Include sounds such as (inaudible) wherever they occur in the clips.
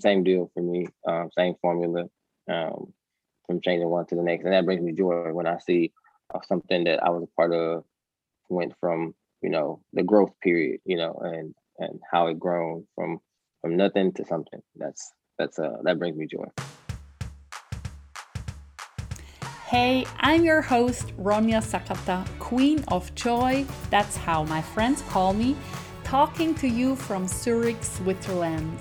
same deal for me. Um, same formula um, from changing one to the next, and that brings me joy when I see uh, something that I was a part of went from you know the growth period, you know, and and how it grown from from nothing to something. That's that's uh that brings me joy. Hey, I'm your host, Ronja Sakata, Queen of Joy. That's how my friends call me, talking to you from Zurich, Switzerland.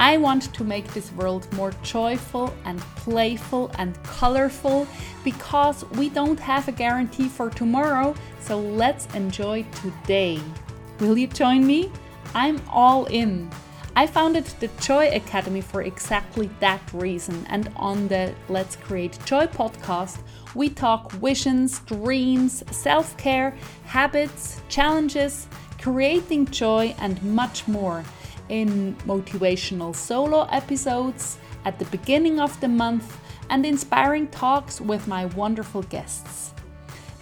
I want to make this world more joyful and playful and colorful because we don't have a guarantee for tomorrow, so let's enjoy today. Will you join me? I'm all in. I founded the Joy Academy for exactly that reason, and on the Let's Create Joy podcast, we talk visions, dreams, self care, habits, challenges, creating joy, and much more in motivational solo episodes at the beginning of the month and inspiring talks with my wonderful guests.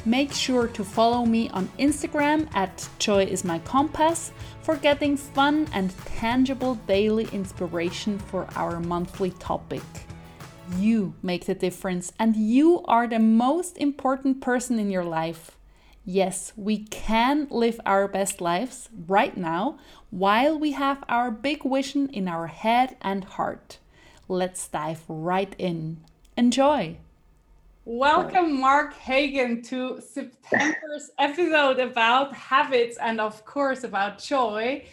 Make sure to follow me on Instagram at Joy is my compass for getting fun and tangible daily inspiration for our monthly topic. You make the difference, and you are the most important person in your life. Yes, we can live our best lives right now while we have our big vision in our head and heart. Let's dive right in. Enjoy! Welcome, Mark Hagan, to September's episode about habits and, of course, about joy.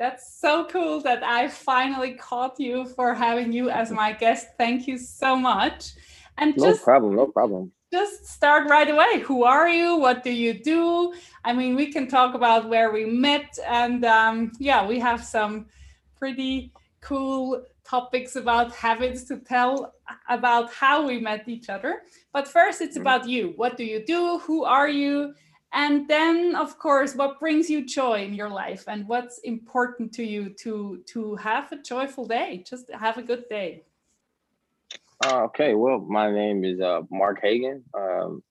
That's so cool that I finally caught you for having you as my guest. Thank you so much. And no just, problem, no problem. Just start right away. Who are you? What do you do? I mean, we can talk about where we met, and um, yeah, we have some pretty cool topics about habits to tell about how we met each other. But first, it's mm-hmm. about you. What do you do? Who are you? And then, of course, what brings you joy in your life and what's important to you to to have a joyful day? Just have a good day. Uh, okay, well, my name is uh, Mark Hagan. Um,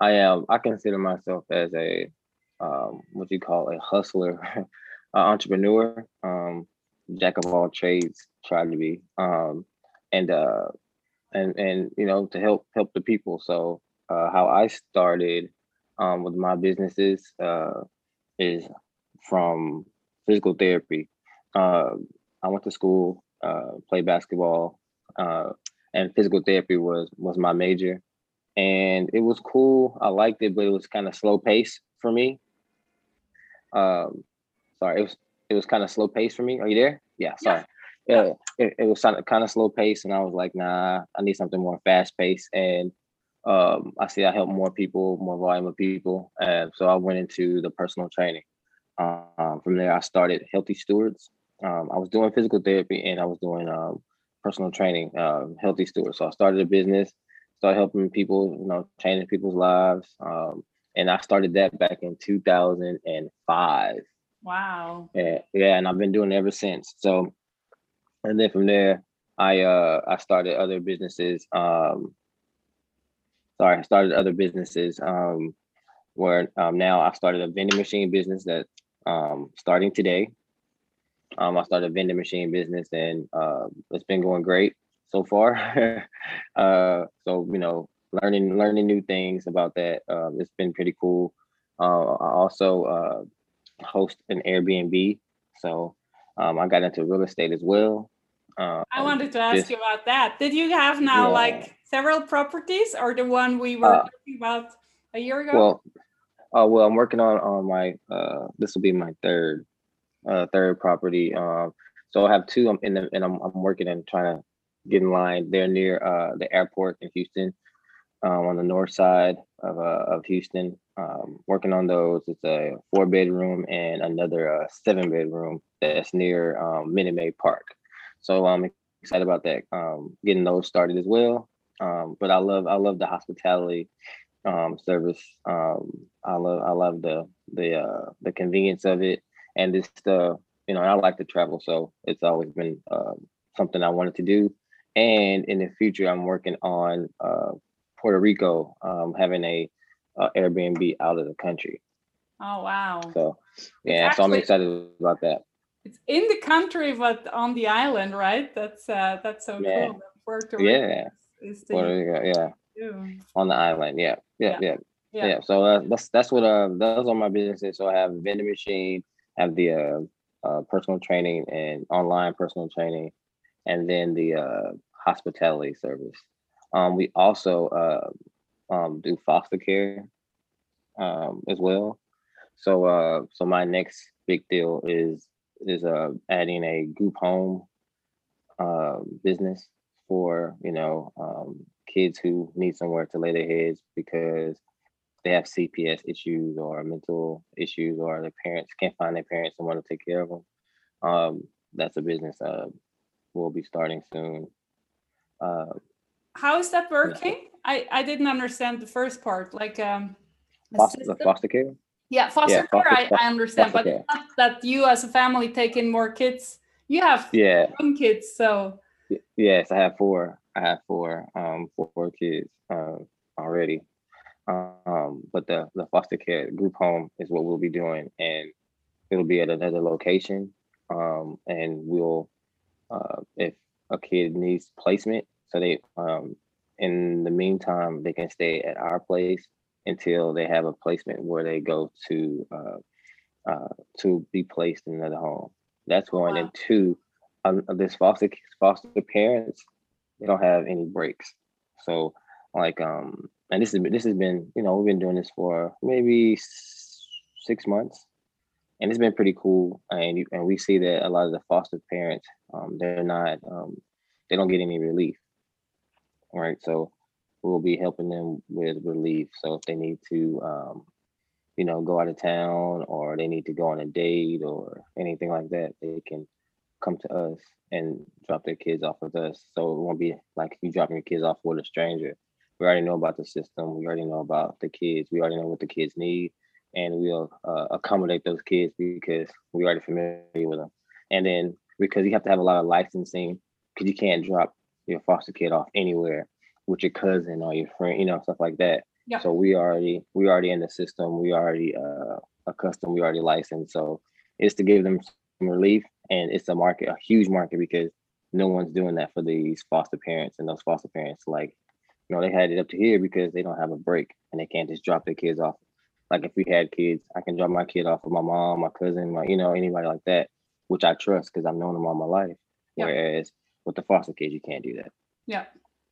I am. I consider myself as a um, what you call a hustler, (laughs) entrepreneur. Um, jack of all trades, try to be, um, and uh, and and you know to help help the people. So uh, how I started um, with my businesses uh, is from physical therapy. Uh, I went to school, played basketball, uh, and physical therapy was was my major, and it was cool. I liked it, but it was kind of slow pace for me. Um, sorry, it was it was kind of slow pace for me. Are you there? Yeah, sorry. Yeah, yeah it, it, was kind of slow pace, and I was like, nah, I need something more fast paced. And um, I see I help more people, more volume of people, and so I went into the personal training. Um, from there, I started Healthy Stewards. Um, I was doing physical therapy and I was doing um, personal training, uh, Healthy steward. So I started a business, started helping people, you know, changing people's lives. Um, and I started that back in 2005. Wow. Yeah, yeah, and I've been doing it ever since. So, and then from there, I uh I started other businesses. Um, sorry, I started other businesses. Um, where um, now I started a vending machine business that um starting today. Um, I started a vending machine business, and uh, it's been going great so far. (laughs) uh, so you know, learning learning new things about that. Um, it's been pretty cool. Uh, I also uh, host an Airbnb. So um, I got into real estate as well. Um, I wanted to ask you about that. Did you have now yeah. like several properties or the one we were uh, talking about a year ago? Well, uh, well, I'm working on on my uh, this will be my third uh, third property. Um, so I have two. I'm in the, and I'm I'm working and trying to get in line. They're near uh, the airport in Houston, um, on the north side of uh, of Houston um, working on those. It's a four bedroom and another uh, seven bedroom that's near um, Minute Maid Park. So I'm excited about that. Um, getting those started as well. Um, but I love I love the hospitality um, service. Um, I love I love the the uh, the convenience of it and this the you know I like to travel, so it's always been uh, something I wanted to do. And in the future, I'm working on uh, Puerto Rico, having a uh, Airbnb out of the country. Oh wow! So yeah, actually, so I'm excited about that. it's in the country, but on the island, right? That's uh, that's so Yeah. cool. Puerto Yeah. Rico is the Puerto Rico, yeah, too. on the island. Yeah, yeah, Yeah. yeah, Yeah. yeah. So uh, that's that's what uh those are my businesses. So I have a vending machine, have the uh, uh personal training and online personal training, and then the uh hospitality service. Um, we also uh um do foster care um as well. So uh so my next big deal is is uh adding a group home uh business for you know um kids who need somewhere to lay their heads because they have CPS issues or mental issues or their parents can't find their parents and want to take care of them. Um, that's a business uh, we'll be starting soon. Uh, How is that working? I I didn't understand the first part. Like um, foster, the foster care. yeah, foster yeah, care. foster- I, I understand, but that you as a family take in more kids. You have Yeah. young kids, so Yes, I have four. I have four, um, four, four kids uh, already. Um, but the the foster care group home is what we'll be doing, and it'll be at another location. Um, and we'll, uh, if a kid needs placement, so they, um, in the meantime, they can stay at our place until they have a placement where they go to, uh, uh, to be placed in another home. That's going Wow. into um, this foster foster parents. They don't have any breaks, so like um, and this is this has been you know we've been doing this for maybe six months, and it's been pretty cool. And and we see that a lot of the foster parents um, they're not um, they don't get any relief, right? So we'll be helping them with relief. So if they need to um, you know go out of town or they need to go on a date or anything like that, they can come to us and drop their kids off with us. So it won't be like you dropping your kids off with a stranger. We already know about the system. We already know about the kids. We already know what the kids need, and we'll uh, accommodate those kids because we're already familiar with them. And then because you have to have a lot of licensing, because you can't drop your foster kid off anywhere with your cousin or your friend, you know, stuff like that. Yeah. So we already we already in the system. We already uh, accustomed. We already licensed. So it's to give them some relief, and it's a market, a huge market because no one's doing that for these foster parents and those foster parents like you know they had it up to here because they don't have a break and they can't just drop their kids off like if we had kids i can drop my kid off with my mom my cousin my you know anybody like that which i trust because i've known them all my life Yeah. whereas with the foster kids you can't do that yeah.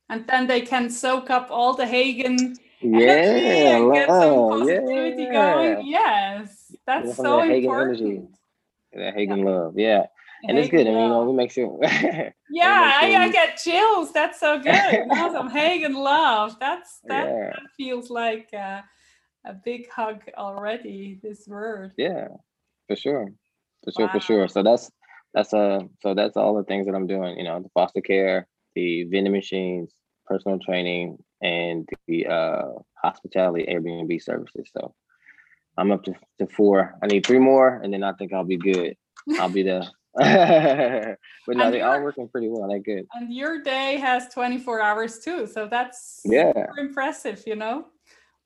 And then they can soak up all the Hagan yeah and get some positivity yeah. going. Yes, that's so of that Hagan important. energy. that Hagan love yeah and it's good. I mean, you know, we make sure. (laughs) Yeah, sure I, I get chills. That's so (laughs) good. You know, some Hagan love. That's that, Yeah. that feels like uh, a big hug already. This word. yeah, for sure, for sure, for sure. So that's that's uh so that's all the things that I'm doing. You know, the foster care, the vending machines, personal training, and the uh hospitality Airbnb services. So I'm up to, to four. I need three more, and then I think I'll be good. I'll be there. (laughs) but no, And they you're- working pretty well. They're good. And your day has 24 hours too. So that's Yeah. super impressive, you know?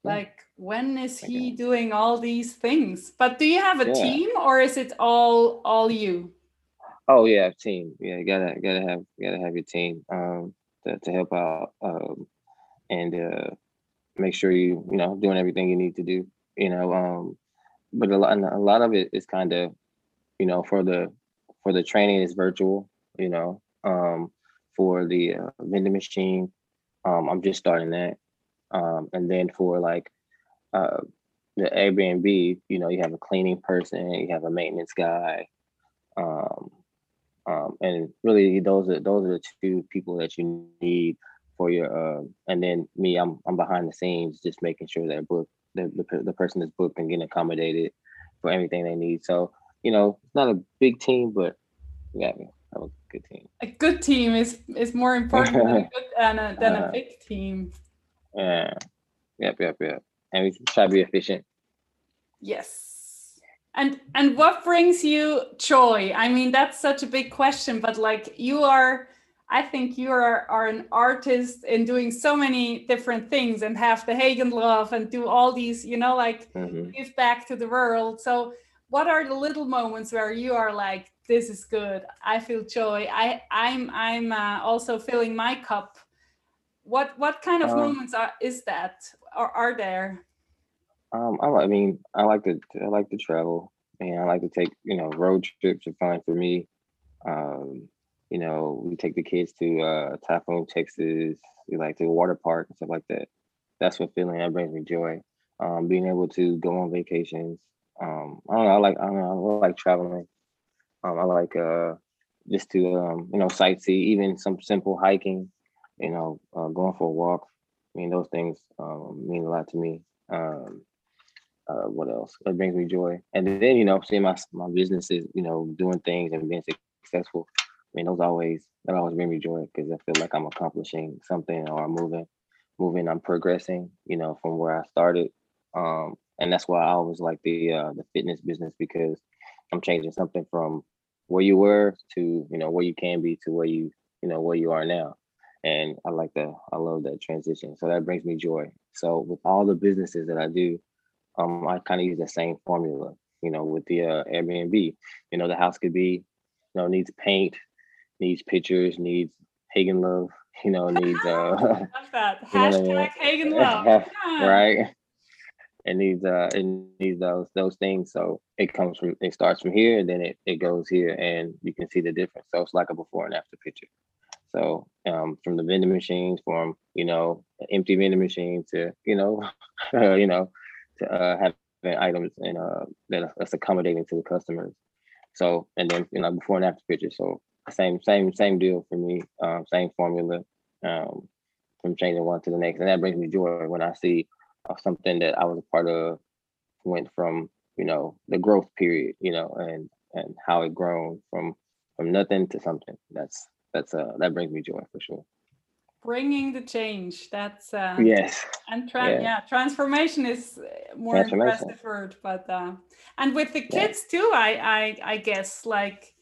Like when is he Okay. doing all these things? But do you have a Yeah. team or is it all all you? Oh yeah, team. Yeah, you gotta gotta have gotta have your team um to, to help out um and uh make sure you you know doing everything you need to do. You know, um but a lot a lot of it is kind of you know for the for the training is virtual. You know, um for the uh, vending machine, um I'm just starting that, um and then for like uh the Airbnb, you know, you have a cleaning person, you have a maintenance guy, um, um, and really those are those are the two people that you need for your. Uh, and then me, I'm I'm behind the scenes, just making sure that book the, the the person is booked and getting accommodated for everything they need. So you know, it's not a big team, but we got me have a good team. A good team is is more important than a (laughs) good than a, than a Uh, big team. Yeah, yep, yep, yep. And we try to be efficient. Yes. And and what brings you joy? I mean, that's such a big question, but like you are I think you are, are an artist in doing so many different things and have the Hagan love and do all these, you know, like hmm give back to the world. So what are the little moments where you are like, this is good. I feel joy. I I'm I'm uh, also filling my cup. What what kind of um, moments are is that or are there? Um, I, I mean, I like to I like to travel, and I like to take you know road trips are fine for me. Um, you know, we take the kids to uh, Typhoon, Texas. We like to water park and stuff like that. That's what feeling that brings me joy. Um, being able to go on vacations. Um, I don't know. I like I don't know. I like traveling. Um, I like uh, just to um, you know sightsee, even some simple hiking. You know, uh, going for a walk. I mean, those things um, mean a lot to me. Um, uh, what else? It brings me joy. And then, you know, seeing my my businesses, you know, doing things and being successful. I mean, those always that always bring me joy because I feel like I'm accomplishing something or I'm moving, moving, I'm progressing, you know, from where I started. Um, and that's why I always like the uh, the fitness business because I'm changing something from where you were to you know where you can be to where you you know where you are now and i like that i love that transition so that brings me joy so with all the businesses that i do um, I kind of use the same formula, you know, with the uh, Airbnb. You know, the house could be, you know, needs paint, needs pictures, needs Hagan love, (laughs) you know, needs uh (laughs) love that. Hashtag Hagan love. (laughs) right. It needs uh it needs those those things. So it comes from it starts from here and then it, it goes here and you can see the difference. So it's like a before and after picture. So um, from the vending machines, from you know empty vending machine to you know, (laughs) you know, to uh, having items and uh, that that's accommodating to the customers. So and then you know before and after pictures. So same same same deal for me. Um, same formula um, from changing one to the next, and that brings me joy when I see something that I was a part of went from you know the growth period, you know, and and how it grown from from nothing to something. That's that's uh that brings me joy for sure bringing the change that's uh yes and tra- yeah. yeah. transformation is uh, more impressive word but uh and with the kids yeah. too i i i guess like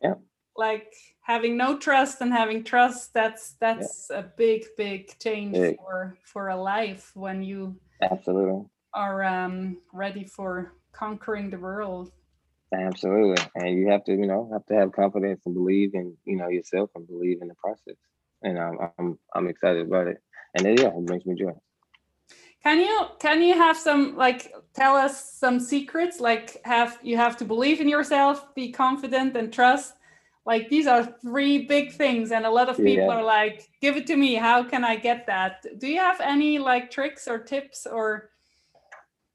yeah like having no trust and having trust that's that's yeah. a big big change big. for for a life when you absolutely are um ready for conquering the world absolutely and you have to you know have to have confidence and believe in you know yourself and believe in the process and I'm I'm I'm excited about it. And then, yeah, it brings me joy. Can you can you have some like tell us some secrets? Like have you have to believe in yourself, be confident, and trust. Like these are three big things, and a lot of people yeah. are like, "Give it to me. How can I get that?" Do you have any like tricks or tips or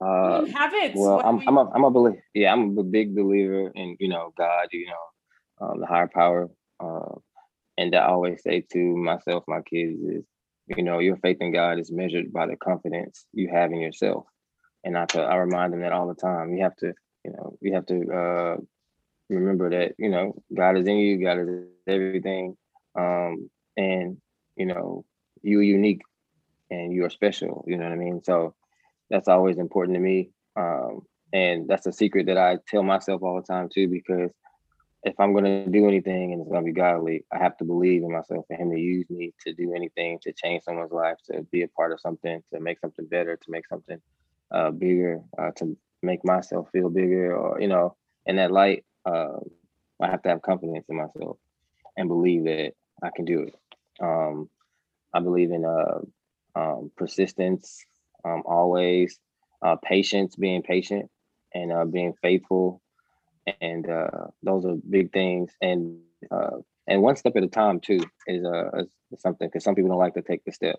uh, habits? Well, I'm we... I'm a I'm a believe yeah I'm a big believer in you know God, you know, um, the higher power. Uh, and I always say to myself, my kids is, you know, your faith in God is measured by the confidence you have in yourself. And I I remind them that all the time. You have to, you know, you have to uh, remember that, you know, God is in you, God is everything. Um, and, you know, you're unique and you are special, you know what I mean? So that's always important to me. Um, and that's a secret that I tell myself all the time too, because if I'm gonna do anything and it's gonna be godly, I have to believe in myself for him to use me to do anything to change someone's life, to be a part of something, to make something better, to make something uh, bigger, uh, to make myself feel bigger, or you know, in that light, uh, I have to have confidence in myself and believe that I can do it. Um, I believe in uh, um, persistence, um, always uh, patience, being patient, and uh, being faithful and uh, those are big things. And uh, and one step at a time too is uh is something because some people don't like to take the step,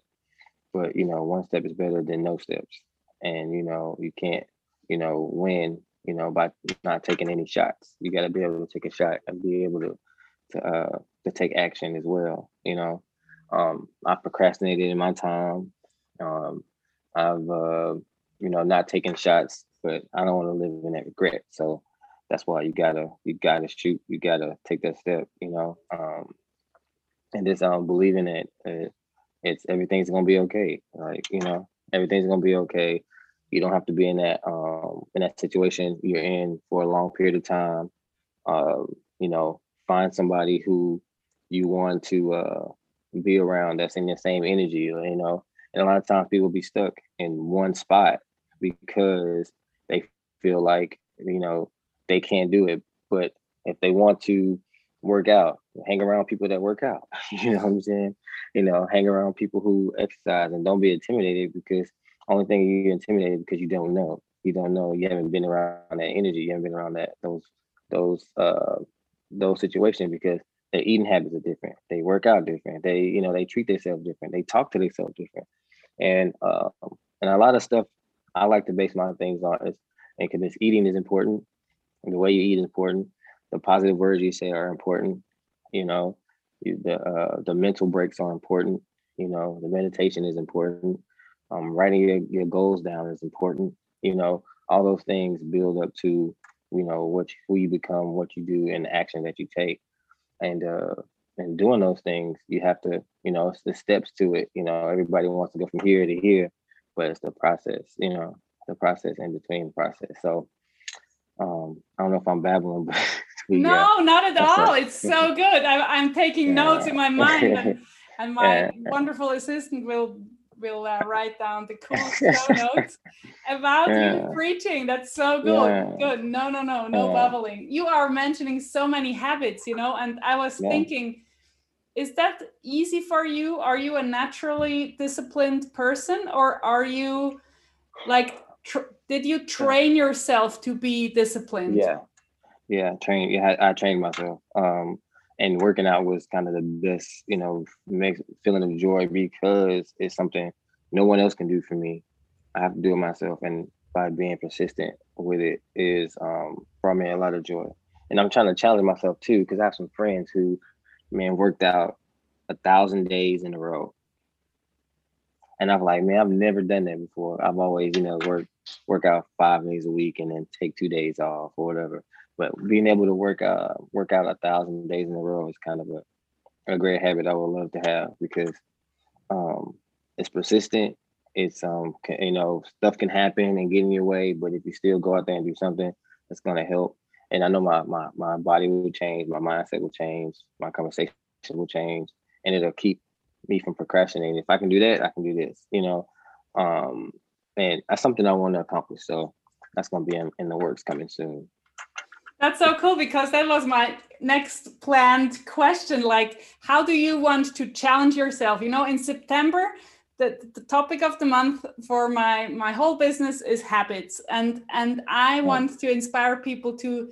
but you know one step is better than no steps. And you know you can't you know win you know by not taking any shots. You got to be able to take a shot and be able to to uh, to take action as well. You know, um, I procrastinated in my time. Um, I've uh, you know not taking shots, but I don't want to live in that regret. So that's why you gotta you gotta shoot you gotta take that step you know um and just um believing it, it it's everything's gonna be okay like you know everything's gonna be okay you don't have to be in that um in that situation you're in for a long period of time uh you know find somebody who you want to uh be around that's in the same energy you know and a lot of times people be stuck in one spot because they feel like you know they can't do it. But If they want to work out, hang around people that work out. (laughs) you know what I'm saying? You know, hang around people who exercise and don't be intimidated because only thing you're intimidated because you don't know. You don't know. You haven't been around that energy. You haven't been around that those those uh those situations because their eating habits are different. They work out different. They you know they treat themselves different. They talk to themselves different. And uh, and a lot of stuff I like to base my things on is and because eating is important. The way you eat is important. The positive words you say are important. You know, the uh, the mental breaks are important. You know, the meditation is important. Um, writing your, your goals down is important. You know, all those things build up to you know what you, who you become, what you do, and the action that you take. And uh, and doing those things, you have to, you know, it's the steps to it. You know, everybody wants to go from here to here, but it's the process. You know, the process in between the process. So um, I don't know if I'm babbling, (laughs) but no, yeah, not at all. it's so good. I, am taking (laughs) yeah. notes in my mind, and, and my (laughs) yeah. wonderful assistant will will uh, write down the cool (laughs) show notes about you preaching. That's so good. Good. No, no, no, no bubbling. You are mentioning so many habits, you know, and I was thinking. Is that easy for you? Are you a naturally disciplined person, or are you like did you train yourself to be disciplined? Yeah, yeah, train. Yeah, I, I trained myself. Um, and working out was kind of the best, you know, makes feeling of joy because it's something no one else can do for me. I have to do it myself, and by being persistent with it is um, brought me a lot of joy. And I'm trying to challenge myself too because I have some friends who, man, worked out a thousand days in a row and I'm like, man, I've never done that before. I've always, you know, work work out five days a week and then take two days off or whatever. But being able to work uh work out a thousand days in a row is kind of a, a great habit I would love to have because um it's persistent. It's um can, you know stuff can happen and get in your way, but if you still go out there and do something, it's gonna help. And I know my my my body will change, my mindset will change, my conversation will change, and it'll keep me from procrastinating. If I can do that, I can do this, you know. Um, and that's something I want to accomplish. So that's going to be in, in the works coming soon. That's so cool because that was my next planned question. Like, how do you want to challenge yourself? You know, in September, the, the topic of the month for my my whole business is habits, and and I yeah. want to inspire people to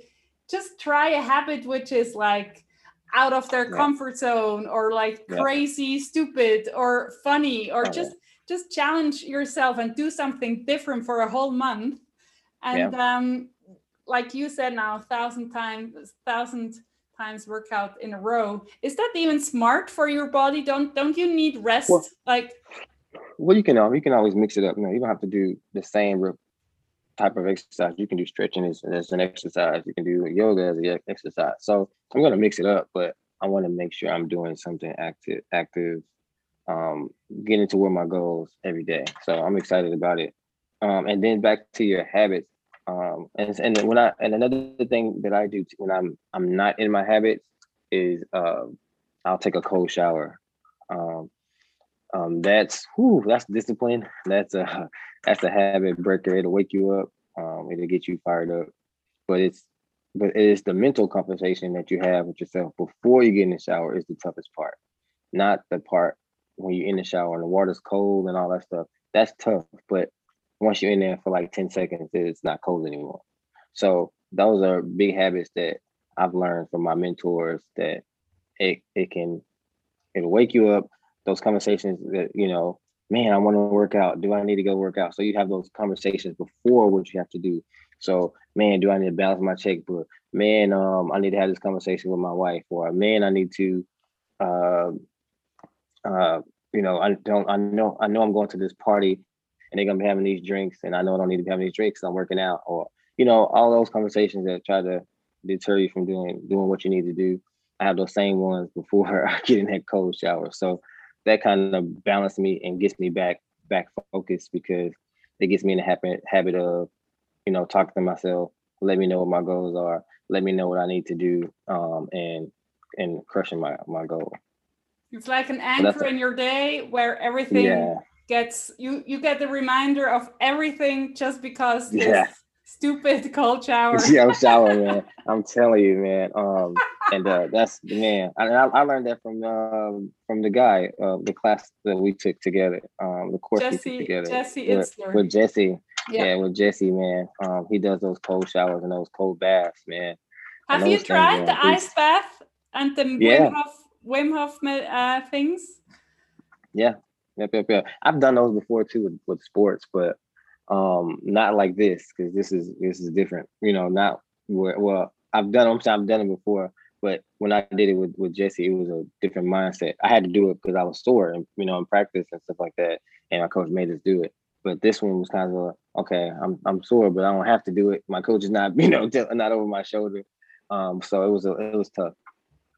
just try a habit which is like out of their yeah. comfort zone or like yeah. crazy stupid or funny or just just challenge yourself and do something different for a whole month and um like you said now thousand times thousand times workout in a row is that even smart for your body don't don't you need rest well, like well you can um, you can always mix it up you know you don't have to do the same type of exercise. You can do stretching as, as an exercise. You can do yoga as an exercise. So I'm going to mix it up, but I want to make sure I'm doing something active, active, um, getting to where my goals every day. So I'm excited about it. Um, and then back to your habits. Um, and and when I and another thing that I do when I'm I'm not in my habits is uh, I'll take a cold shower. Um, um, that's whew, that's discipline. (laughs) That's a that's a habit breaker. It'll wake you up. Um, it'll get you fired up. But it's but it is the mental conversation that you have with yourself before you get in the shower is the toughest part, not the part when you're in the shower and the water's cold and all that stuff. That's tough, but once you're in there for like 10 seconds, it's not cold anymore. So those are big habits that I've learned from my mentors that it it can it'll wake you up. Those conversations that you know man i want to work out. Do i need to go work out? So you have those conversations before what you have to do. So man do i need to balance my checkbook? Man um i need to have this conversation with my wife or man i need to uh uh you know i don't i know i know i'm going to this party and they're gonna be having these drinks and i know i don't need to be having these drinks i'm working out or you know all those conversations that try to deter you from doing doing what you need to do. I have those same ones before (laughs) i get in that cold shower. So that kind of balances me and gets me back back focused because it gets me in the habit habit of you know talking to myself let me know what my goals are let me know what i need to do um, and and crushing my my goal. It's like an anchor in your day where everything yeah. Gets you you get the reminder of everything just because this stupid (laughs) cold shower. yeah, I'm man. (laughs) I'm telling you, man. Um, and uh, that's man. I, I learned that from um from the guy, uh, the class that we took together, um, the course Jesse, we took together Jesse with, with Jesse. Yeah. Yeah. with Jesse, man. Um, he does those cold showers and those cold baths, man. Have you those things, tried the man, ice bath and the Yeah. Wim Hof Wim Hof uh, things? Yeah, yep, yep, yep. I've done those before too with, with sports, but um, not like this because this is this is different. You know, not well, I've done. I'm I've done it before, but when I did it with with Jesse, it was a different mindset. I had to do it because I was sore, and you know, in practice and stuff like that, and my coach made us do it. But this one was kind of okay. I'm I'm sore, but I don't have to do it. My coach is not, (laughs) you know, not over my shoulder. Um, so it was a, it was tough,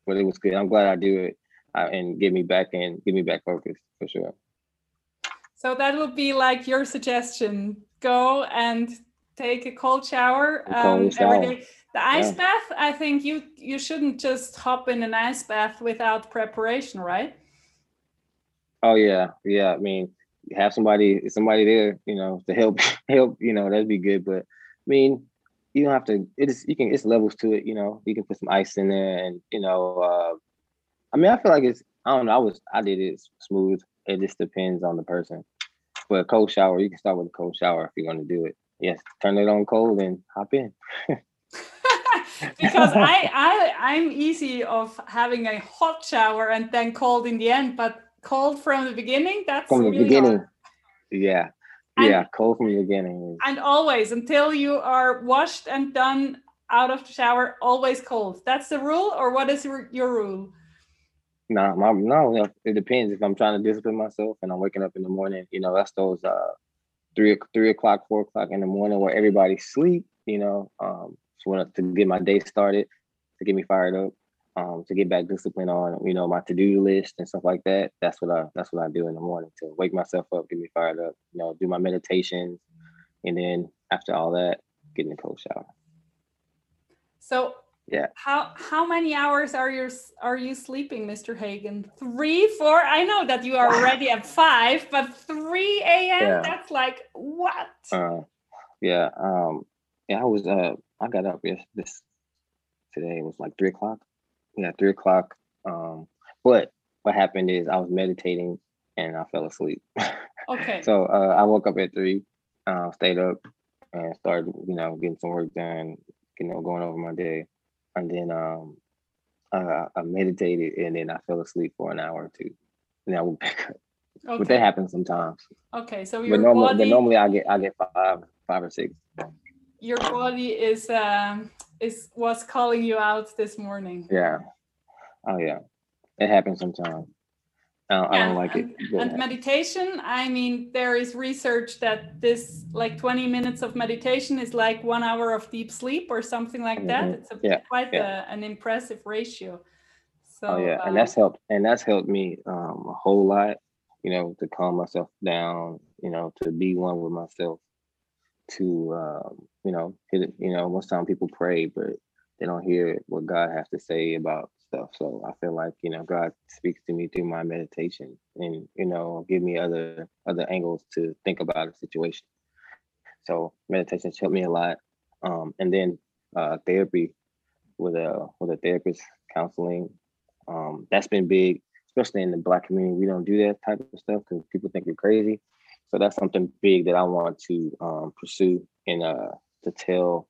but it was good. I'm glad I do it and get me back and get me back focused for sure. So that would be like your suggestion: go and take a cold shower, A cold um, shower. every day. The ice Yeah. bath, I think you you shouldn't just hop in an ice bath without preparation, right? Oh yeah, yeah. I mean, have somebody somebody there, you know, to help (laughs) help. You know, that'd be good. But I mean, you don't have to. It is you can. It's levels to it. You know, you can put some ice in there, and you know. uh I mean, I feel like it's. I don't know. I was. I did it smooth. It just depends on the person. But a cold shower, you can start with a cold shower if you're going to do it. Yes, turn it on cold and hop in. (laughs) because I, I I'm easy of having a hot shower and then cold in the end, but cold from the beginning, that's From the really beginning. hard. Yeah, And- yeah. Cold from the beginning. And always until you are washed and done out of the shower, always cold. That's the rule, or what is your, your rule? No, my no, it depends. If I'm trying to discipline myself and I'm waking up in the morning, you know, that's those uh three three o'clock, four o'clock in the morning where everybody's sleep, you know, um so when, to get my day started, to get me fired up, um, to get back discipline on, you know, my to-do list and stuff like that. That's what I that's what I do in the morning to wake myself up, get me fired up, you know, do my meditations, and then after all that, get in the cold shower. So Yeah. how how many hours are you are you sleeping, Mr. Hagan? Three, four? I know that you are already at five, but three a.m. Yeah. That's like what? Uh, yeah. Um. Yeah. I was. Uh. I got up. Yes. This today it was like three o'clock. Yeah, three o'clock. Um. But what happened is I was meditating and I fell asleep. okay. (laughs) so uh, I woke up at three. Uh, stayed up and started, you know, getting some work done. You know, going over my day, and then um, uh, I meditated and then I fell asleep for an hour or two. And I woke back up. But that happens sometimes. Okay. So your But normally, body but normally I get I get five five or six. your body is um is was calling you out this morning. Yeah. Oh yeah. It happens sometimes. I don't, I Yeah, don't like it. and, but and meditation, I mean, there is research that this like 20 minutes of meditation is like one hour of deep sleep or something like that. Mhm. It's a, Yeah, quite yeah. A, an impressive ratio. So oh yeah, uh, and that's helped, and that's helped me um, a whole lot. You know, to calm myself down. You know, to be one with myself. To um, you know, hit it. You know, most time people pray, but they don't hear what God has to say about stuff. So I feel like you know, God speaks to me through my meditation, and you know, give me other other angles to think about a situation. So meditation's helped me a lot. Um, and then uh, therapy with a with a therapist, counseling. Um, that's been big, especially in the black community. We don't do that type of stuff because people think we're crazy. So that's something big that I want to um, pursue and uh, to tell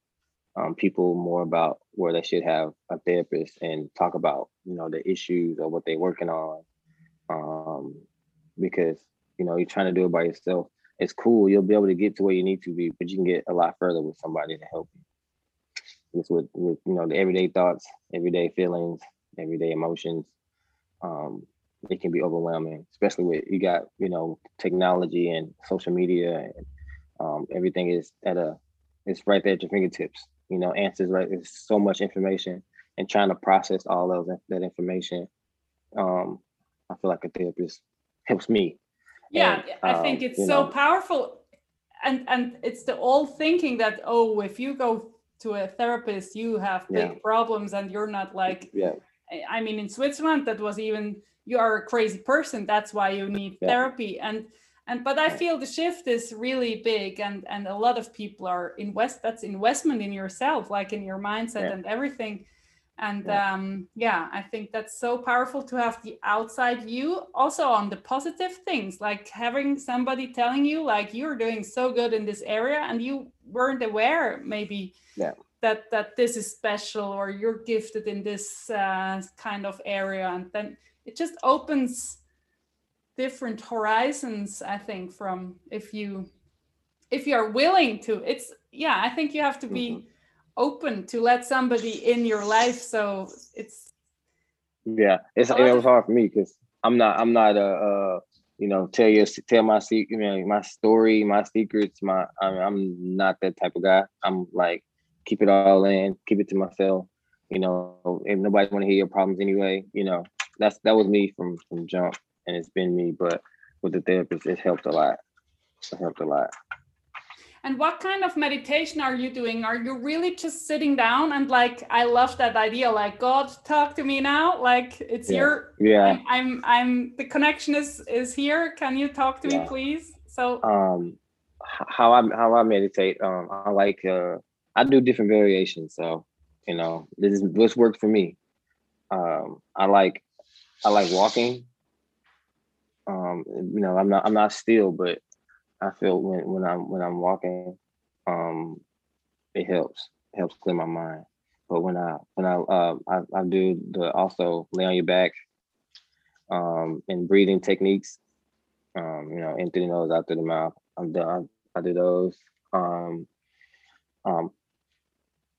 um, people more about where they should have a therapist and talk about you know the issues or what they're working on. Um, because you know you're trying to do it by yourself. It's cool. You'll be able to get to where you need to be, but you can get a lot further with somebody to help you. It's with, with you know the everyday thoughts, everyday feelings, everyday emotions. Um, it can be overwhelming, especially with you got you know technology and social media and um, everything is at a it's right there at your fingertips. You know, answers right. There's so much information, and trying to process all those that information. Um, I feel like a therapist helps me. yeah, And, I think um, it's so know, powerful. And and it's the old thinking that oh, if you go to a therapist, you have big Yeah. problems and you're not like yeah, I- I mean, in Switzerland, that was even you are a crazy person. That's why you need Yeah. therapy. And and but i feel the shift is really big and and a lot of people are invest that's investment in yourself like in your mindset yeah. and everything. And yeah. um yeah i think that's so powerful to have the outside view. Also on the positive things like having somebody telling you like you're doing so good in this area and you weren't aware maybe yeah. that that this is special or you're gifted in this uh, kind of area. And then it just opens different horizons i think from if you if you are willing to it's yeah i think you have to be mm-hmm. open to let somebody in your life so it's yeah it's it was hard for me because i'm not i'm not a uh you know tell your tell my secret you know, my story my secrets my I mean, i'm not that type of guy i'm like keep it all in keep it to myself you know if nobody want to hear your problems anyway you know that's that was me from from jump and it's been me. But with the therapist, it helped a lot. It helped a lot. And what kind of meditation are you doing? Are you really just sitting down and like I love that idea, like God talk to me now, like it's yeah. your yeah. I'm, I'm, I'm the connection is is here. Can you talk to yeah. me, please? So um, how I how I meditate, um, I like uh, I do different variations. So you know, this is what's worked for me. Um, I like I like walking. Um, you know, I'm not I'm not still, but I feel when when I'm when I'm walking, um, it helps it helps clear my mind. But when I when I uh, I, I do the also lay on your back, um, and breathing techniques, um, you know, in through the nose, out through the mouth. I'm done. I do those. Um, um,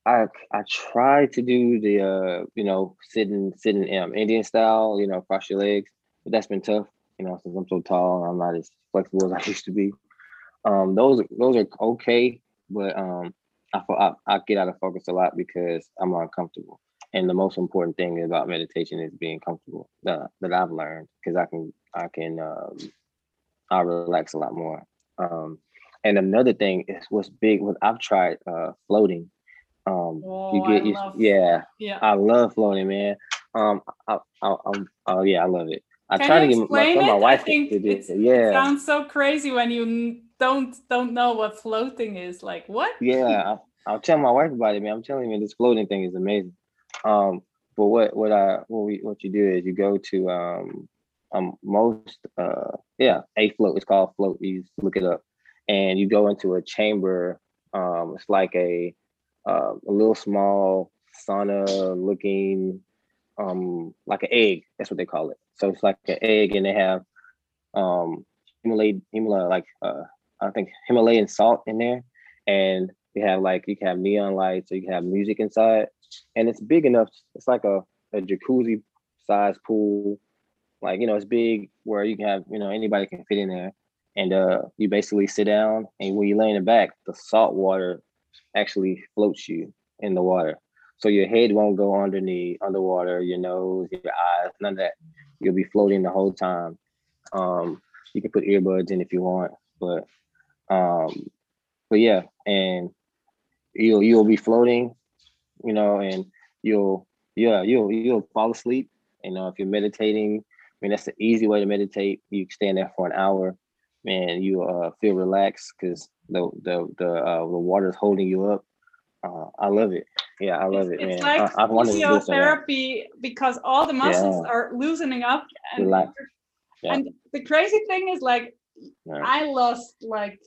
I I try to do the uh, you know sitting sitting um, Indian style, you know, cross your legs, but that's been tough you know, since I'm so tall and I'm not as flexible as I (laughs) used to be. Um, those those are okay, but um, I, I I get out of focus a lot because I'm uncomfortable. And the most important thing about meditation is being comfortable that, that I've learned because I can I can um, I relax a lot more. Um, and another thing is what's big. What I've tried uh, floating. Um, oh, you get, you, yeah, yeah, I love floating, man. Um, I, I, I, oh yeah, I love it. I Can try to get my, my wife to do it. Yeah. It sounds so crazy when you don't don't know what floating is. Like what? Yeah, I, will tell my wife about it, man. I'm telling you, this floating thing is amazing. Um, but what what I what we what you do is you go to um um most uh yeah a float. It's called float. You look it up, and you go into a chamber. Um, it's like a uh, a little small sauna looking um like an egg. That's what they call it. So it's like an egg, and they have um Himalayan, Himalaya, like uh, I think Himalayan salt in there, and you have like you can have neon lights, or you can have music inside, and it's big enough. It's like a, a jacuzzi size pool, like you know, it's big where you can have you know anybody can fit in there, and uh, you basically sit down, and when you lay in the back, the salt water actually floats you in the water. So your head won't go underneath, underwater, your nose, your eyes, none of that. You'll be floating the whole time. Um, you can put earbuds in if you want, but um, but yeah, and you'll you'll be floating, you know, and you'll yeah you'll you'll fall asleep. You know, if you're meditating, I mean that's the easy way to meditate. You stand there for an hour, man. You uh, feel relaxed because the the the uh, the water's holding you up. Uh, I love it. Yeah, I love it's, it, it's man. like I, physiotherapy because all the muscles yeah. are loosening up. And, yeah. and the crazy thing is, like, yeah. I lost like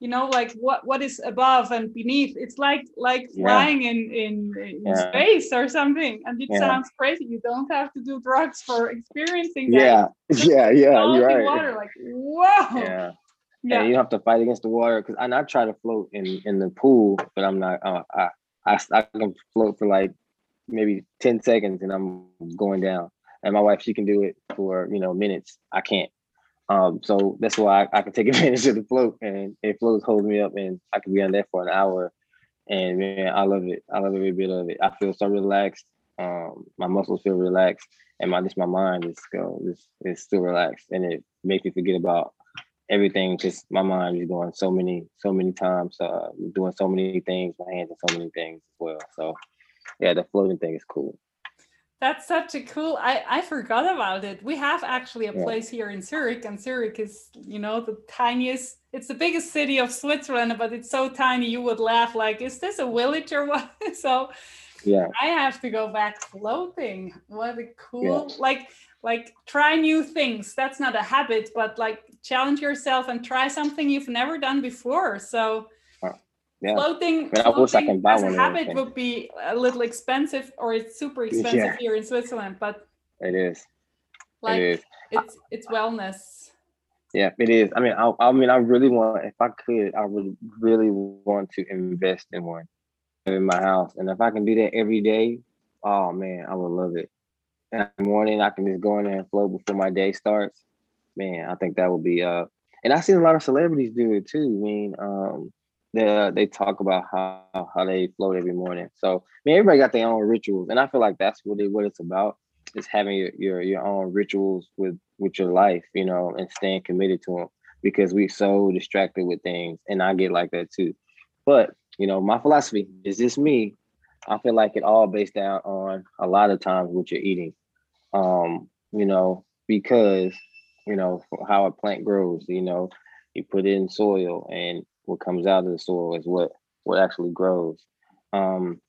you know like what what is above and beneath it's like like flying in in, in space or something and it sounds crazy you don't have to do drugs for experiencing that yeah yeah yeah you're right water like whoa yeah yeah, you have to fight against the water because I, I try to float in in the pool, but I'm not. Uh, I, I I can float for like maybe ten seconds and I'm going down. And my wife, she can do it for you know minutes. I can't. Um, so that's why I, I can take (laughs) advantage of the float, and it floats holds me up, and I can be on there for an hour. And man, I love it. I love every bit of it. I feel so relaxed. Um, my muscles feel relaxed, and my just my mind is go is is still relaxed, and it makes me forget about everything because my mind is going so many so many times uh doing so many things my hands and so many things as well so yeah the floating thing is cool that's such a cool. I I forgot about it. We have actually a yeah. place here in Zurich, and Zurich is you know the tiniest. It's the biggest city of Switzerland, but it's so tiny you would laugh like, is this a village or what? (laughs) so yeah, I have to go back floating. What a cool yeah. like like try new things. That's not a habit, but like challenge yourself and try something you've never done before. So uh, yeah. Floating, floating as a habit would be a little expensive, or it's super expensive yeah. here in Switzerland. But it is. Like it is. it's it's wellness. Yeah, it is. I mean, I, I mean, I really want. If I could, I would really want to invest in one in my house, and if I can do that every day, oh man, I would love it. In the morning, I can just go in there and flow before my day starts. Man, I think that would be uh. And I've seen a lot of celebrities do it too. I mean, um, they uh, they talk about how how they float every morning. So I mean, everybody got their own rituals, and I feel like that's what it, what it's about is having your, your your own rituals with with your life, you know, and staying committed to them because we're so distracted with things, and I get like that too. But you know, my philosophy is this me. I feel like it all based down on a lot of times what you're eating. Um, you know, because you know how a plant grows. You know, you put in soil and what comes out of the soil is what what actually grows. Um,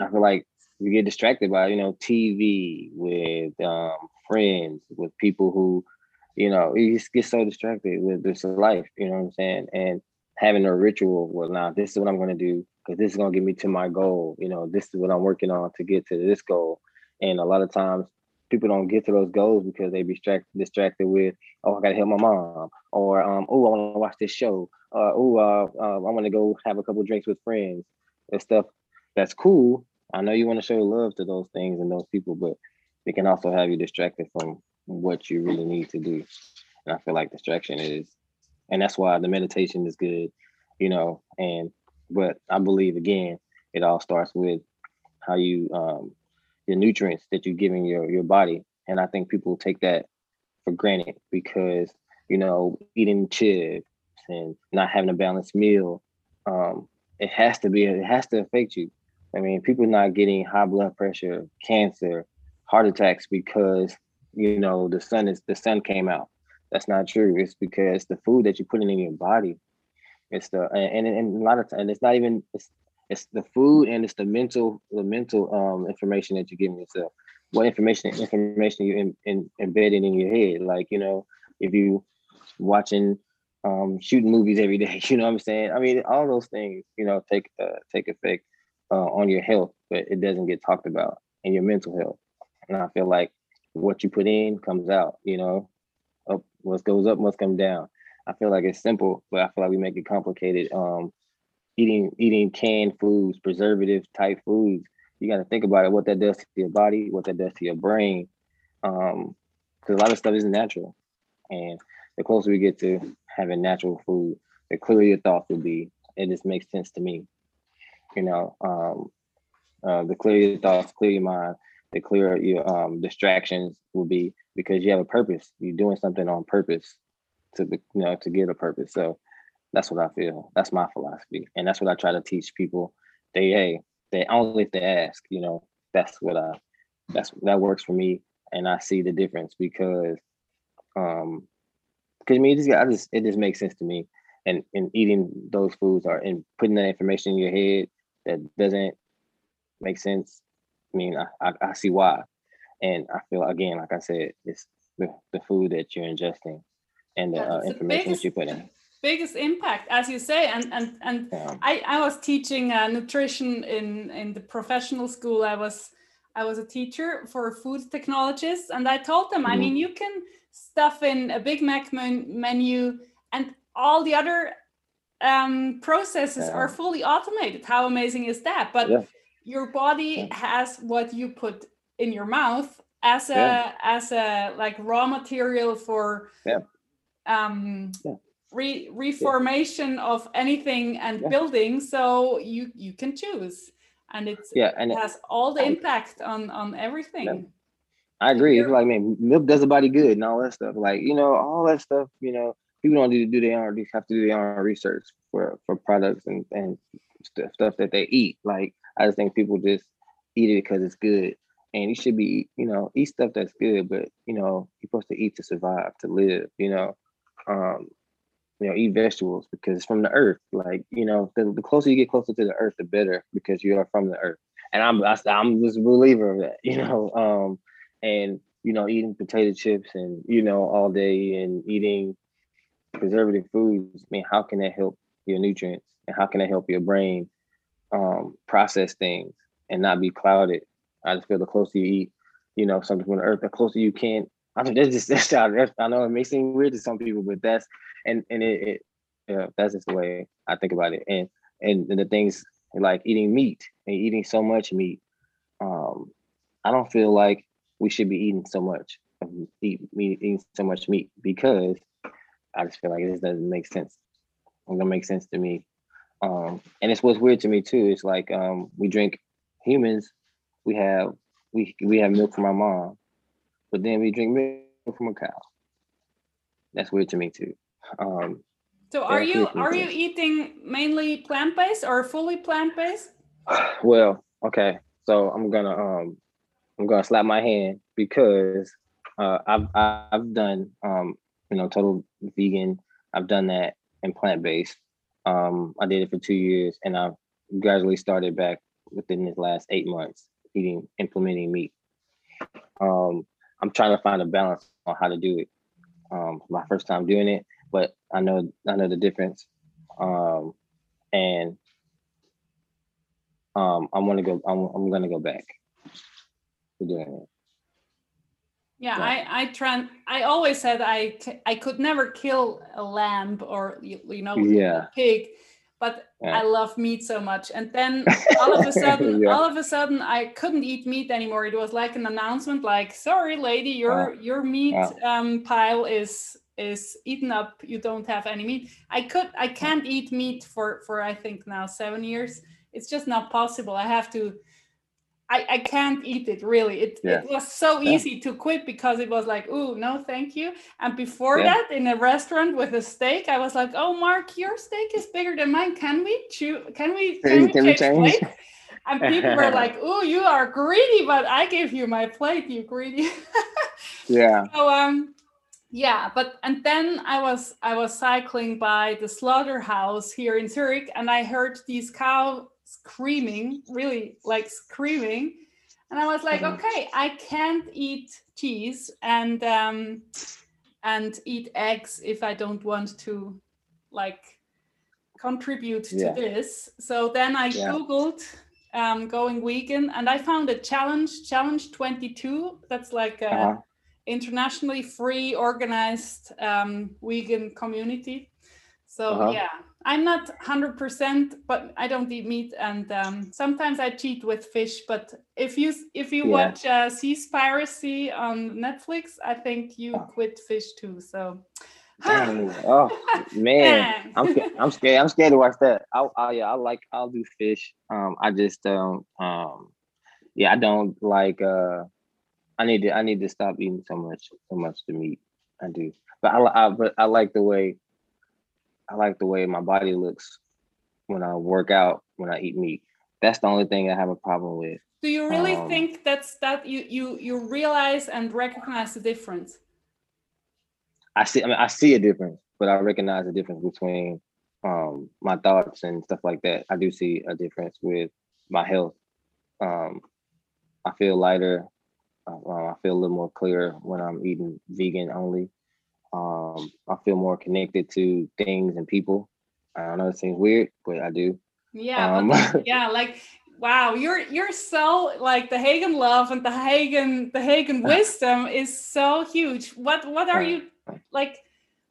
I feel like we get distracted by you know TV with um, friends, with people who, you know, you just get so distracted with this life. You know what I'm saying? And having a ritual. Well, now this is what I'm going to do because this is going to get me to my goal. You know, this is what I'm working on to get to this goal. And a lot of times people don't get to those goals because they be distracted distracted with, oh, I gotta help my mom, or um, oh, I want to watch this show, uh, oh, uh, uh, I want to go have a couple drinks with friends and stuff. That's cool. I know you want to show love to those things and those people, but it can also have you distracted from what you really need to do. And I feel like distraction is, and that's why the meditation is good, you know. And but I believe again, it all starts with how you um, the nutrients that you're giving your your body. And I think people take that for granted because you know eating chips and not having a balanced meal, um, it has to be it has to affect you. I mean, people not getting high blood pressure, cancer, heart attacks because you know the sun is the sun came out. That's not true. It's because the food that you're putting in your body. It's the and, and, and a lot of times it's not even it's it's the food and it's the mental the mental um information that you're giving yourself. What information information you in, in, in your head. Like you know if you watching um shooting movies every (laughs) day you know what i'm saying? I mean all those things you know take uh, take effect uh, on your health but it doesn't get talked about in your mental health. And i feel like what you put in comes out you know? Up what goes up must come down. I feel like it's simple but i feel like we make it complicated um eating eating canned foods, preservative type foods, you got to think about it, what that does to your body, what that does to your brain, um, because a lot of stuff isn't natural, and the closer we get to having natural food, the clearer your thoughts will be. It just makes sense to me, you know. Um, uh, the clearer your thoughts, clear your mind, the clearer your um, distractions will be because you have a purpose. You're doing something on purpose to you know to get a purpose. So that's what I feel. That's my philosophy, and that's what I try to teach people. They hey, they only if they ask. You know, that's what I. That's that works for me, and I see the difference because, um, because I mean, it just, I just it just makes sense to me, and and eating those foods or and putting that information in your head that doesn't make sense. I mean, I I, I see why, and I feel again, like I said, it's the, the food that you're ingesting and the uh, information that you put in biggest impact as you say and and and yeah. I, I was teaching uh, nutrition in in the professional school i was i was a teacher for food technologists and i told them mm-hmm. i mean you can stuff in a big mac men- menu and all the other um, processes yeah. are fully automated how amazing is that but yeah. your body has what you put in your mouth as a as a like raw material for um re- reformation yeah. of anything and yeah. building so you you can choose and it's yeah and it has all the impact on on everything yeah. i agree it's like man milk does the body good and all that stuff like you know all that stuff you know people don't do, do their own have to do their own research for for products and and stuff, stuff that they eat like i just think people just eat it because it's good and you should be, you know, eat stuff that's good, but you know, you're supposed to eat to survive, to live, you know. Um, you know, eat vegetables because it's from the earth. Like, you know, the, the closer you get closer to the earth, the better because you are from the earth. And I'm I, I'm just a believer of that, (laughs) you know. Um, and you know, eating potato chips and you know all day and eating preservative foods. I mean, how can that help your nutrients and how can that help your brain um, process things and not be clouded? I just feel the closer you eat, you know, something from the earth, the closer you can. I mean, that's just (laughs) that's, I know it may seem weird to some people, but that's and and it, it yeah, that's just the way I think about it. And and, and the things like eating meat and eating so much meat, um, I don't feel like we should be eating so much eat, meat, eating so much meat because I just feel like this doesn't make sense. It doesn't make sense to me. Um, and it's what's weird to me too. It's like um, we drink humans, we have we we have milk from our mom, but then we drink milk from a cow. That's weird to me too. Um, so are you are you eating mainly plant based or fully plant based? (sighs) Well, okay. So I'm gonna um I'm gonna slap my hand because uh, I've I've done um you know total vegan. I've done that and plant based. Um, I did it for two years, and I've gradually started back within the last eight months eating implementing meat. Um, I'm trying to find a balance on how to do it. Um, my first time doing it, but I know I know the difference, um, and um, I'm gonna go. I'm, I'm gonna go back to doing it. Yeah, I I try. I always said I I could never kill a lamb or you, you know yeah. a pig, but yeah. I love meat so much. And then (laughs) all of a sudden, yeah. all of a sudden, I couldn't eat meat anymore. It was like an announcement, like, "Sorry, lady, your your meat um, pile is is eaten up. You don't have any meat." I could, I can't eat meat for for I think now seven years. It's just not possible. I have to. I, I can't eat it really. It, yeah. it was so easy yeah. to quit because it was like, oh no, thank you. And before yeah. that, in a restaurant with a steak, I was like, oh Mark, your steak is bigger than mine. Can we chew? Can we? Can, can we change? change? and people were (laughs) like, oh, you are greedy, but I gave you my plate, you greedy. (laughs) yeah. So um, yeah, but and then I was I was cycling by the slaughterhouse here in Zurich, and I heard these cow screaming, really like screaming. And I was like, mm-hmm. okay, I can't eat cheese and um, and eat eggs if I don't want to like contribute yeah. to this. So then I yeah. googled um, going vegan, and I found a challenge, challenge 22. That's like a uh-huh. internationally free organized um, vegan community. So uh-huh. yeah, I'm not 100%, but I don't eat meat, and um, sometimes I cheat with fish. But if you if you yeah. watch uh, Seaspiracy on Netflix, I think you quit fish too. So. (laughs) oh man, I'm I'm scared. I'm scared to watch that. I, I yeah, I like I'll do fish. Um, I just don't. Um, yeah, I don't like. Uh, I need to I need to stop eating so much so much the meat. I do, but I, I but I like the way I like the way my body looks when I work out, when I eat meat. That's the only thing I have a problem with. Do you really um, think that's that you you you realize and recognize the difference? I see. I mean, I see a difference, but I recognize the difference between um, my thoughts and stuff like that. I do see a difference with my health. Um, I feel lighter. Uh, I feel a little more clear when I'm eating vegan only. Um, I feel more connected to things and people. I don't know, it seems weird, but I do. Yeah, um, (laughs) yeah, like wow, you're you're so like the Hagan love and the Hagan the Hagan (laughs) wisdom is so huge. What what are you like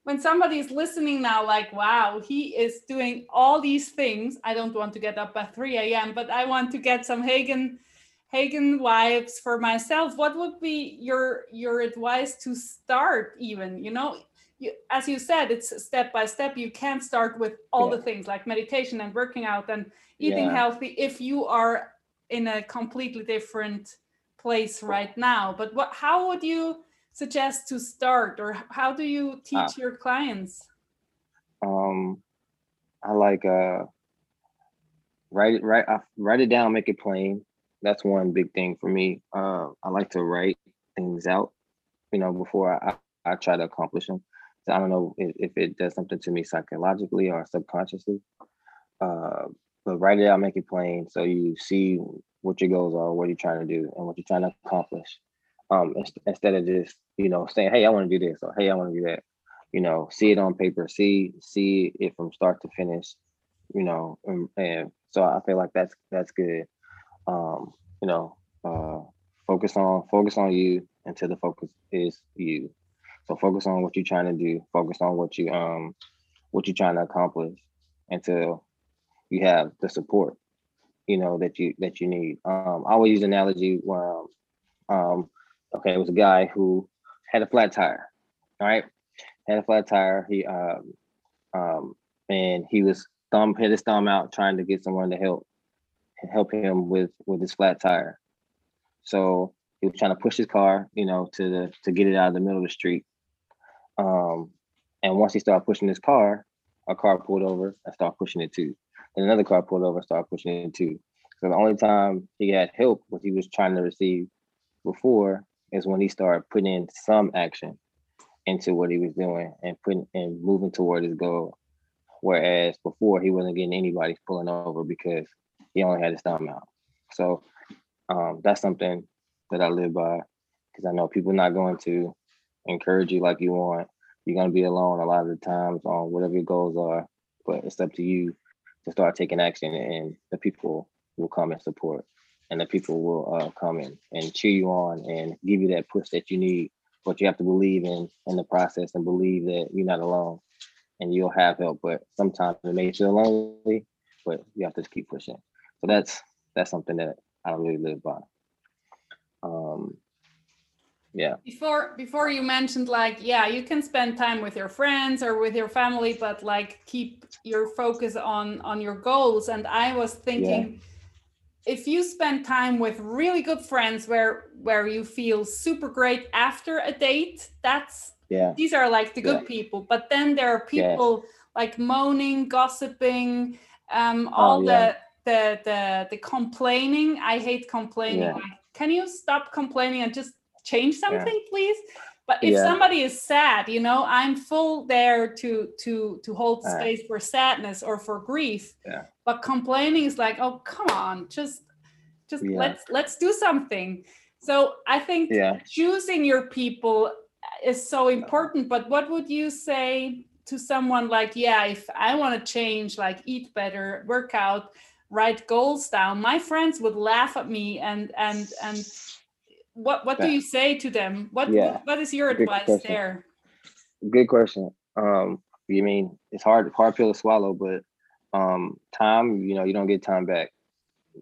when somebody is listening now, like wow, he is doing all these things. I don't want to get up at 3 a.m., but I want to get some Hagan Hagan vibes for myself, what would be your your advice to start even? You know, you, as you said, it's step by step. You can't start with all yeah. the things like meditation and working out and eating yeah. healthy if you are in a completely different place right now. But what how would you suggest to start or how do you teach uh, your clients? Um I like uh write it write uh, write it down, make it plain that's one big thing for me. Uh, I like to write things out, you know, before I, I, try to accomplish them. So I don't know if, if, it does something to me psychologically or subconsciously. Uh, but write it out, make it plain, so you see what your goals are, what you're trying to do, and what you're trying to accomplish. Um, instead of just you know saying, "Hey, I want to do this," or "Hey, I want to do that." You know, see it on paper, see see it from start to finish. You know, and, and so I feel like that's that's good. Um, you know, uh, focus on focus on you until the focus is you. So focus on what you're trying to do. Focus on what you um what you're trying to accomplish until you have the support, you know, that you that you need. Um, I always use an analogy where, um, um, okay, it was a guy who had a flat tire, all right, had a flat tire. He um, um, and he was thumb hit his thumb out trying to get someone to help help him with with his flat tire. So he was trying to push his car, you know, to the to get it out of the middle of the street. Um, and once he started pushing his car, a car pulled over and started pushing it too. And another car pulled over and started pushing it too. So the only time he got help what he was trying to receive before is when he started putting in some action into what he was doing and putting and moving toward his goal. Whereas before he wasn't getting anybody pulling over because he only had his thumb out. So um, that's something that I live by because I know people not going to encourage you like you want. You're gonna be alone a lot of the times on whatever your goals are, but it's up to you to start taking action, and the people will come and support, and the people will uh, come in and cheer you on and give you that push that you need. But you have to believe in in the process and believe that you're not alone, and you'll have help. But sometimes it may feel lonely, but you have to keep pushing. So that's that's something that I really live by. Um, yeah. Before before you mentioned like yeah, you can spend time with your friends or with your family, but like keep your focus on on your goals. And I was thinking. Yeah if you spend time with really good friends where where you feel super great after a date that's yeah these are like the good yeah. people but then there are people yeah. like moaning gossiping um oh, all oh, yeah. The the the complaining i hate complaining like can you stop complaining and just change something yeah. please but if yeah. somebody is sad you know i'm full there to to to hold space for sadness or for grief yeah. but complaining is like oh come on just just yeah. let's let's do something so i think yeah. choosing your people uh, is so important but what would you say to someone like yeah if i want to change like eat better work out write goals down my friends would laugh at me and and and what what do you say to them what yeah. what is your Good advice question. there Good question. Um, you mean it's hard hard pill to swallow, but um, time, you know, you don't get time back.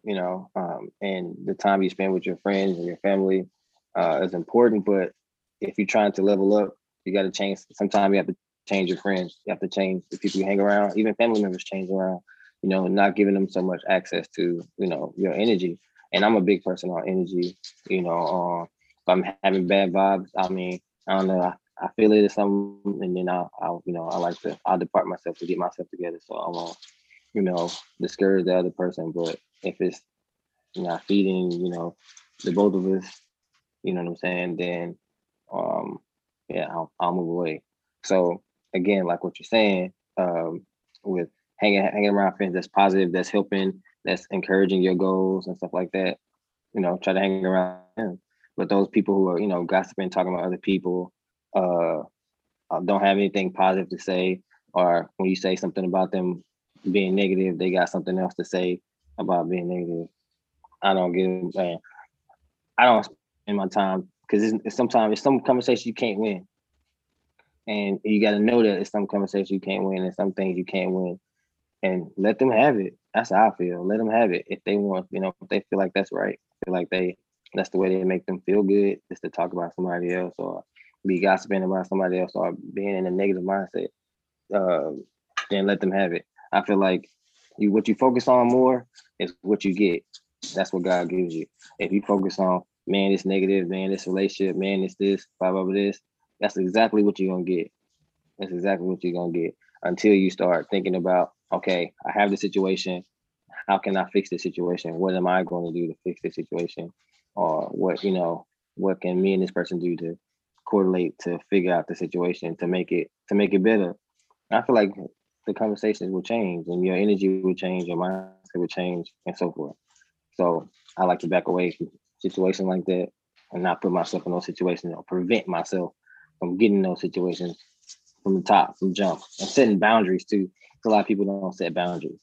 You know, um, and the time you spend with your friends and your family uh, is important. But if you're trying to level up, you got to change. Sometimes you have to change your friends. You have to change the people you hang around. Even family members change around. You know, not giving them so much access to you know your energy and I'm a big person on energy. You know, uh, if I'm having bad vibes, I mean, I don't know, I, I feel it or something, and then I'll, I'll, you know, I like to, I'll depart myself to get myself together, so I won't, you know, discourage the other person. But if it's not feeding, you know, the both of us, you know what I'm saying, then, um, yeah, I'll, I'll move away. So again, like what you're saying, um, with hanging hanging around friends that's positive, that's helping that's encouraging your goals and stuff like that. You know, try to hang around him. But those people who are, you know, gossiping, talking about other people, uh, uh, don't have anything positive to say, or when you say something about them being negative, they got something else to say about being negative. I don't give, man. I don't spend my time because it's, it's sometimes it's some conversation you can't win, and you got to know that it's some conversation you can't win, and some things you can't win, and let them have it that's how I feel. Let them have it if they want. You know, if they feel like that's right, feel like they that's the way they make them feel good is to talk about somebody else or be gossiping about somebody else or being in a negative mindset. Uh, then let them have it. I feel like you what you focus on more is what you get. That's what God gives you. If you focus on man, it's negative, man, this relationship, man, it's this, blah blah blah this. That's exactly what you're gonna get. That's exactly what you're gonna get until you start thinking about okay, I have the situation. how can I fix the situation? What am I going to do to fix the situation? Or what, you know, what can me and this person do to correlate to figure out the situation to make it to make it better? I feel like the conversations will change and your energy will change, your mindset will change, and so forth. So I like to back away from situations like that and not put myself in those situations or prevent myself from getting those situations from the top, from jump, and setting boundaries too. A lot of people don't set boundaries.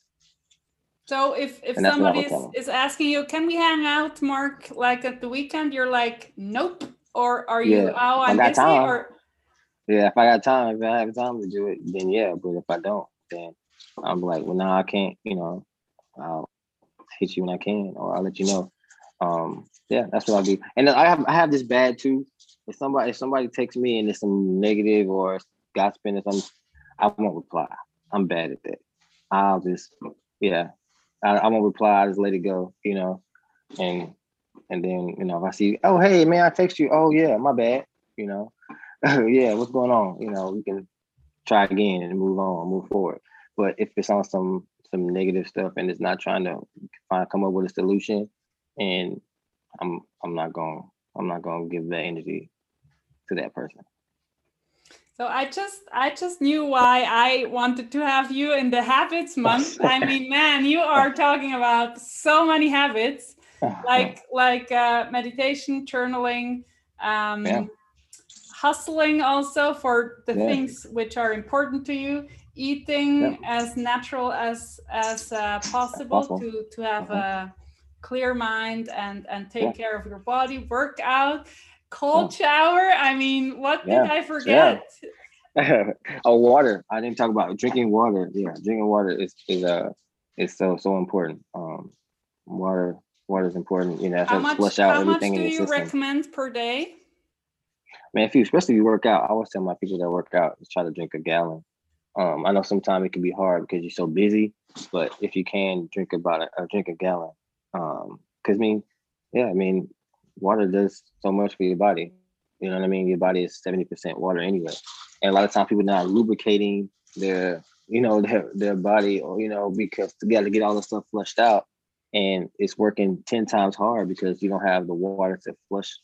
So if if somebody is, is asking you, can we hang out, Mark, like at the weekend? You're like, nope. Or are you? Yeah, oh, I'm busy. Time. Or yeah, if I got time, if I have time to do it, then yeah. But if I don't, then I'm like, well, no, I can't. You know, I'll hit you when I can, or I'll let you know. Um, yeah, that's what I do. And I have I have this bad too. If somebody if somebody takes me and it's some negative or gossiping or something, I won't reply. I'm bad at that. I'll just yeah, I, I won't reply. I just let it go. You know, and and then you know if I see oh hey man I text you oh yeah my bad you know (laughs) yeah what's going on you know we can try again and move on move forward. But if it's on some some negative stuff and it's not trying to find come up with a solution and I'm I'm not going I'm not going to give that energy to that person. So I just I just knew why I wanted to have you in the habits (laughs) month. I mean, man, you are talking about so many habits, like like uh, meditation, journaling, um, yeah. hustling, also for the yeah. things which are important to you, eating yeah. as natural as as uh, possible, possible, to to have uh-huh. a clear mind and and take care of your body workout cold shower? I mean what did i forget? oh (laughs) water. I didn't talk about drinking water. Yeah drinking water is is uh is so so important. Um water water is important you know how much, flush out how everything much do you system. recommend per day? Man if you especially if you work out i always tell my people that work out try to drink a gallon. Um, I know sometimes it can be hard because you're so busy, but if you can drink about a, drink a gallon, um, cause I mean, yeah, I mean, water does so much for your body. You know what I mean? Your body is 70% water anyway. And a lot of times people not lubricating their, you know, (laughs) their their body or, you know, because they got to get all the stuff flushed out. And it's working 10 times hard because you don't have the water to flush,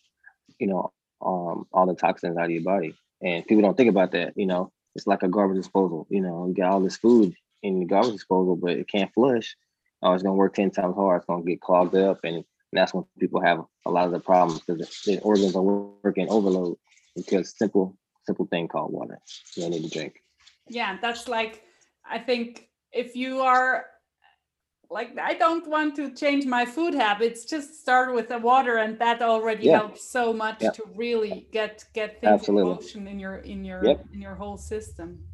you know, um, all the toxins out of your body. And people don't think about that, you know. It's like a garbage disposal. You know, you got all this food in the garbage disposal, but it can't flush oh, it's going to work 10 times hard. It's going to get clogged up. And that's when people have a lot of the problems because the organs are working overload because simple, simple thing called water. You need to drink. Yeah, that's like, I think if you are like, I don't want to change my food habits, just start with the water. And that already yeah. helps so much yeah. to really get, get things Absolutely. in motion in your, in your, yep. in your whole system.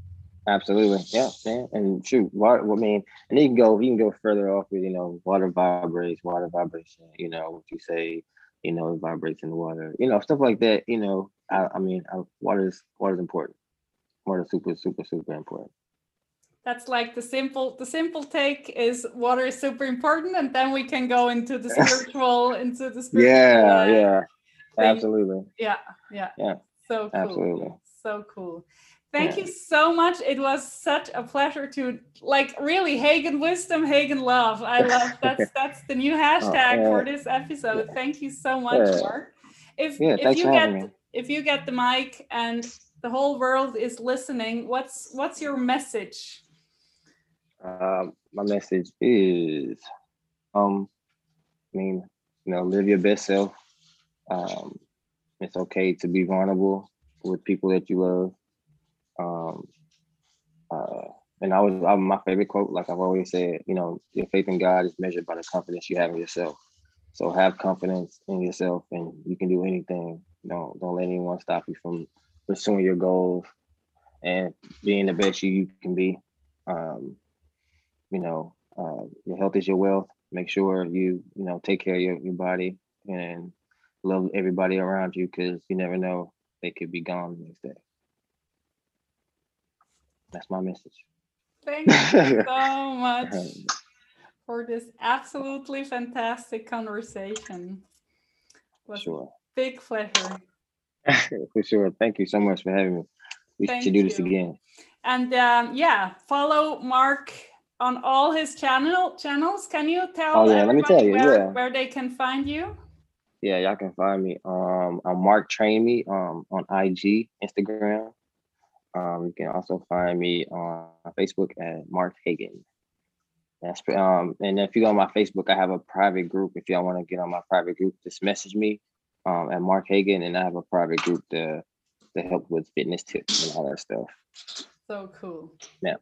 Absolutely, yeah, man. And shoot, water. I mean, and you can go, you can go further off with, you know, water vibrates, water vibration. You know, what you say, you know, it vibrates in the water. You know, stuff like that. You know, I, I mean, I, water is water is important. Water is super, super, super important. That's like the simple, the simple take is water is super important, and then we can go into the (laughs) spiritual, into the spiritual. Yeah, yeah, thing. absolutely. Yeah, yeah, yeah. So cool. Absolutely. So cool. Thank yeah. you so much. It was such a pleasure to like really Hagan wisdom, Hagan love. I love (laughs) that's that's the new hashtag oh, for this episode. Thank you so much, yeah. Mark. If yeah, if you get me. if you get the mic and the whole world is listening, what's what's your message? Um, my message is, um, I mean, you know, live your best self. Um, it's okay to be vulnerable with people that you love um, uh, and I was I, my favorite quote, like I've always said, you know, your faith in God is measured by the confidence you have in yourself. So have confidence in yourself, and you can do anything. Don't don't let anyone stop you from pursuing your goals and being the best you, you can be. Um, you know, uh, your health is your wealth. Make sure you you know take care of your, your body and love everybody around you because you never know they could be gone the next day. That's my message. Thank (laughs) you so much for this absolutely fantastic conversation. It was sure. big pleasure. (laughs) for sure. Thank you so much for having me. We Thank should do you. this again. And um, yeah, follow Mark on all his channel channels. Can you tell? Oh yeah, let me tell you. Where, yeah, where they can find you. Yeah, y'all can find me. Um, I'm Mark Train Me um on IG, Instagram. Um, you can also find me on Facebook at Mark Hagan. That's um, and if you go on my Facebook, I have a private group. If y'all want to get on my private group, just message me um at Mark Hagan, and I have a private group to to help with fitness tips and all that stuff. So cool. Yeah.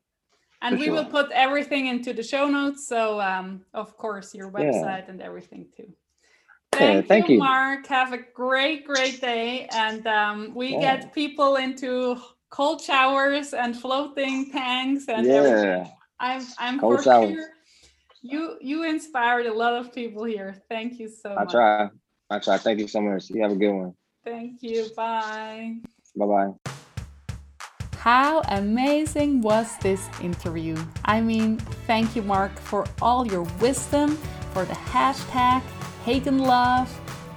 And we sure. will put everything into the show notes. So um, of course your website yeah. and everything too. Thank, yeah, thank you, you, Mark. Have a great, great day. And um, we yeah. get people into cold showers and floating tanks and yeah. everything. I'm I'm cold for showers. sure. You you inspired a lot of people here. Thank you so I much. I try. I try. Thank you so much. You have a good one. Thank you. Bye. Bye bye. How amazing was this interview? I mean, thank you, Mark, for all your wisdom, for the hashtag Hagan Love.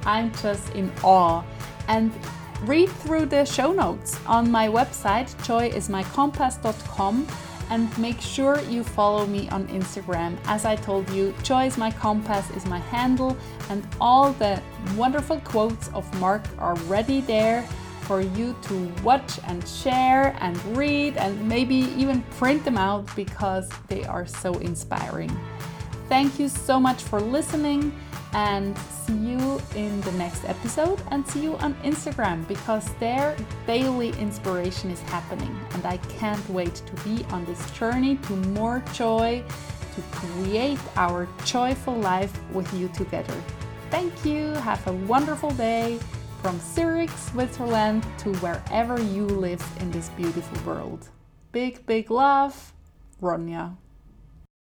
I'm just in awe. And read through the show notes on my website, joyismycompass.com, and make sure you follow me on Instagram. As I told you, Joy is my compass is my handle, and all the wonderful quotes of Mark are ready there for you to watch and share and read and maybe even print them out because they are so inspiring. Thank you so much for listening and see you in the next episode and see you on Instagram because there daily inspiration is happening and I can't wait to be on this journey to more joy to create our joyful life with you together. Thank you. Have a wonderful day from Zurich, Switzerland to wherever you live in this beautiful world. Big, big love, Ronja.